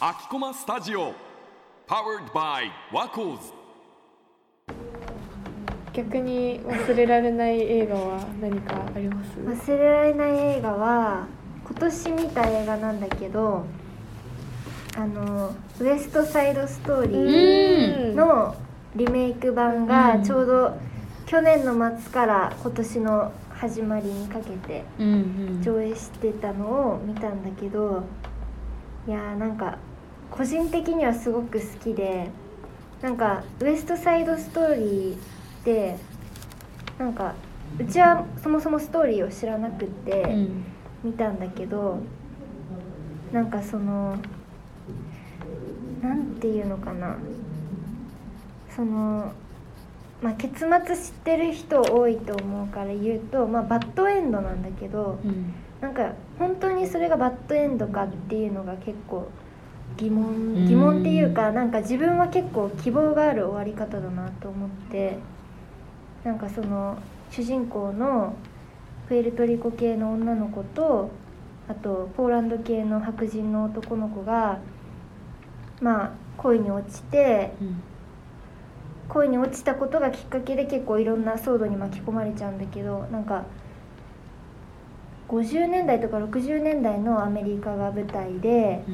秋駒スタジオ Powered by ワコーズ逆に忘れられない映画は何かあります？忘れられない映画は今年見た映画なんだけどあの「ウエスト・サイド・ストーリー」のリメイク版がちょうど去年の末から今年の始まりにかけて上映してたのを見たんだけどいやーなんか個人的にはすごく好きでなんか「ウエスト・サイド・ストーリー」ってなんかうちはそもそもストーリーを知らなくって見たんだけど、なんかそのなんていうのかな。そのまあ結末知ってる人多いと思うから言うと、まあ、バッドエンドなんだけど、なんか本当にそれがバッドエンドかっていうのが結構疑問疑問っていうかなんか自分は結構希望がある終わり方だなと思ってなんかその主人公のプエルトリコ系の女の子とあとポーランド系の白人の男の子がまあ恋に落ちて、恋に落ちたことがきっかけで結構いろんな騒動に巻き込まれちゃうんだけどなんか50年代とか60年代のアメリカが舞台で、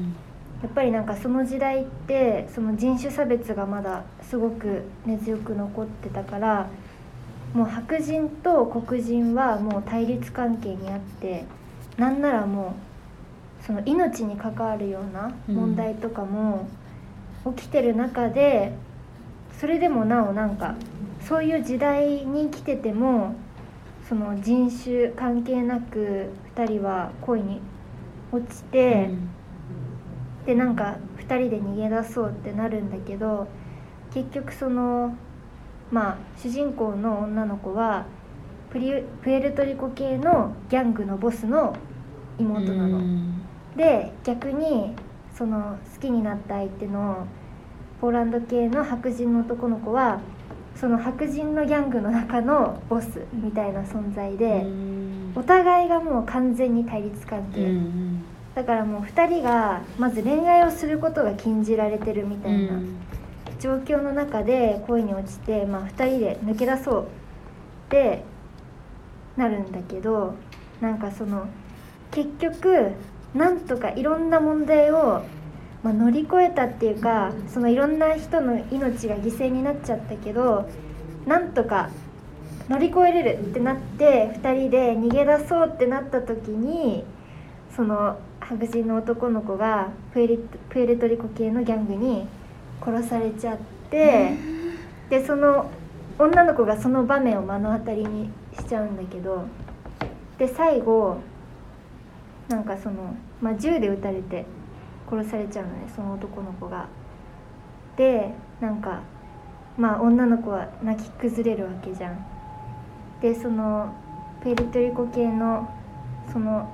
やっぱりなんかその時代ってその人種差別がまだすごく根強く残ってたからもう白人と黒人はもう対立関係にあってなんならもうその命に関わるような問題とかも起きてる中で、それでもなおなんかそういう時代に生きててもその人種関係なく2人は恋に落ちて、でなんか2人で逃げ出そうってなるんだけど結局そのまあ主人公の女の子はプリプエルトリコ系のギャングのボスの妹なの。で逆にその好きになった相手のポーランド系の白人の男の子はその白人のギャングの中のボスみたいな存在でお互いがもう完全に対立関係、だからもう2人がまず恋愛をすることが禁じられてるみたいな状況の中で恋に落ちて、まあ、2人で抜け出そうってなるんだけどなんかその結局なんとかいろんな問題を、まあ、乗り越えたっていうかそのいろんな人の命が犠牲になっちゃったけどなんとか乗り越えれるってなって2人で逃げ出そうってなった時にその白人の男の子がプエルトリコ系のギャングに殺されちゃってでその女の子がその場面を目の当たりにしちゃうんだけどで最後なんかその、まあ、銃で撃たれて殺されちゃうのねその男の子が。でなんかまあ女の子は泣き崩れるわけじゃん。でそのプエルトリコ系のその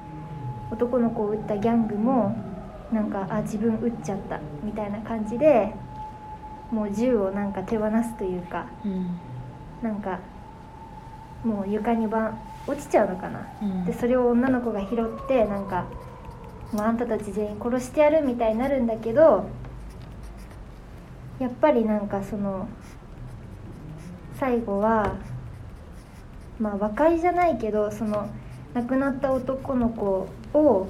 男の子を撃ったギャングもなんかあ自分撃っちゃったみたいな感じでもう銃をなんか手放すというか、なんかもう床にば落ちちゃうのかな、でそれを女の子が拾ってなんかもうあんたたち全員殺してやるみたいになるんだけどやっぱりなんかその最後はまあ和解じゃないけどその亡くなった男の子を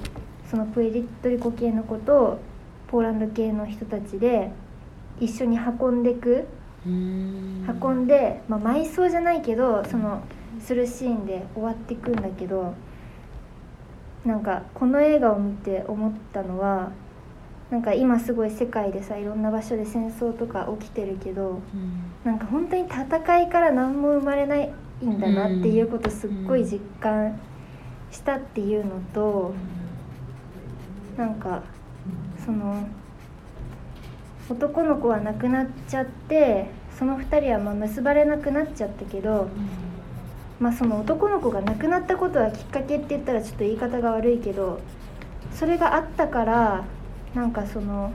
そのプエルトリコ系の子とポーランド系の人たちで一緒に運んでく。運んで、まあ、埋葬じゃないけどそのするシーンで終わっていくんだけどなんかこの映画を見て思ったのはなんか今すごい世界でさいろんな場所で戦争とか起きてるけど、うん、なんか本当に戦いから何も生まれないんだなっていうことすっごい実感したっていうのと、うん、なんかその男の子は亡くなっちゃってその2人はま結ばれなくなっちゃったけど、まあ、その男の子が亡くなったことはきっかけって言ったらちょっと言い方が悪いけどそれがあったからなんかその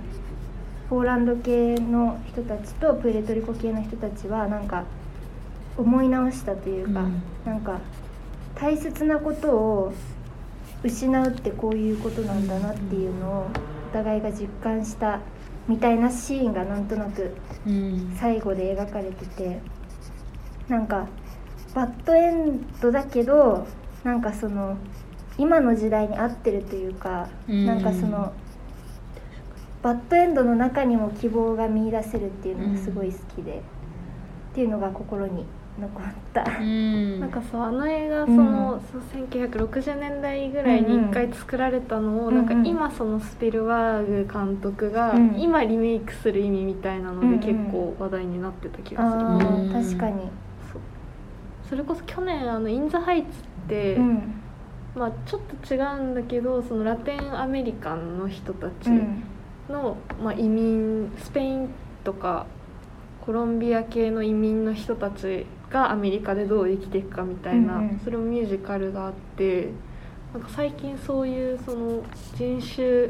ポーランド系の人たちとプエルトリコ系の人たちはなんか思い直したというか、うん、なんか大切なことを失うってこういうことなんだなっていうのをお互いが実感したみたいなシーンがなんとなくうん。最後で描かれててなんかバッドエンドだけどなんかその今の時代に合ってるというか、うん。なんかそのバッドエンドの中にも希望が見出せるっていうのがすごい好きで、っていうのが心に残った。うん。なんかそうあの映画うん。その、そう1960年代ぐらいに一回作られたのを、うんうん。なんか今そのスピルバーグ監督がうん。今リメイクする意味みたいなのうんうん。で結構話題になってた気がする、あうんー確かに、それこそ去年あの「イン・ザ・ハイツ」って、うん。まあ、ちょっと違うんだけどそのラテンアメリカンの人たちうん。の、まあ、移民スペインとかコロンビア系の移民の人たちがアメリカでどう生きていくかみたいな、うんうん。それもミュージカルがあってなんか最近そういうその人種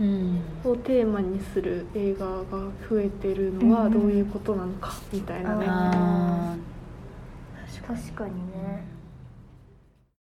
うん。をテーマにする映画が増えてるのはうんうん。どういうことなのかみたいなね、あ確かにね。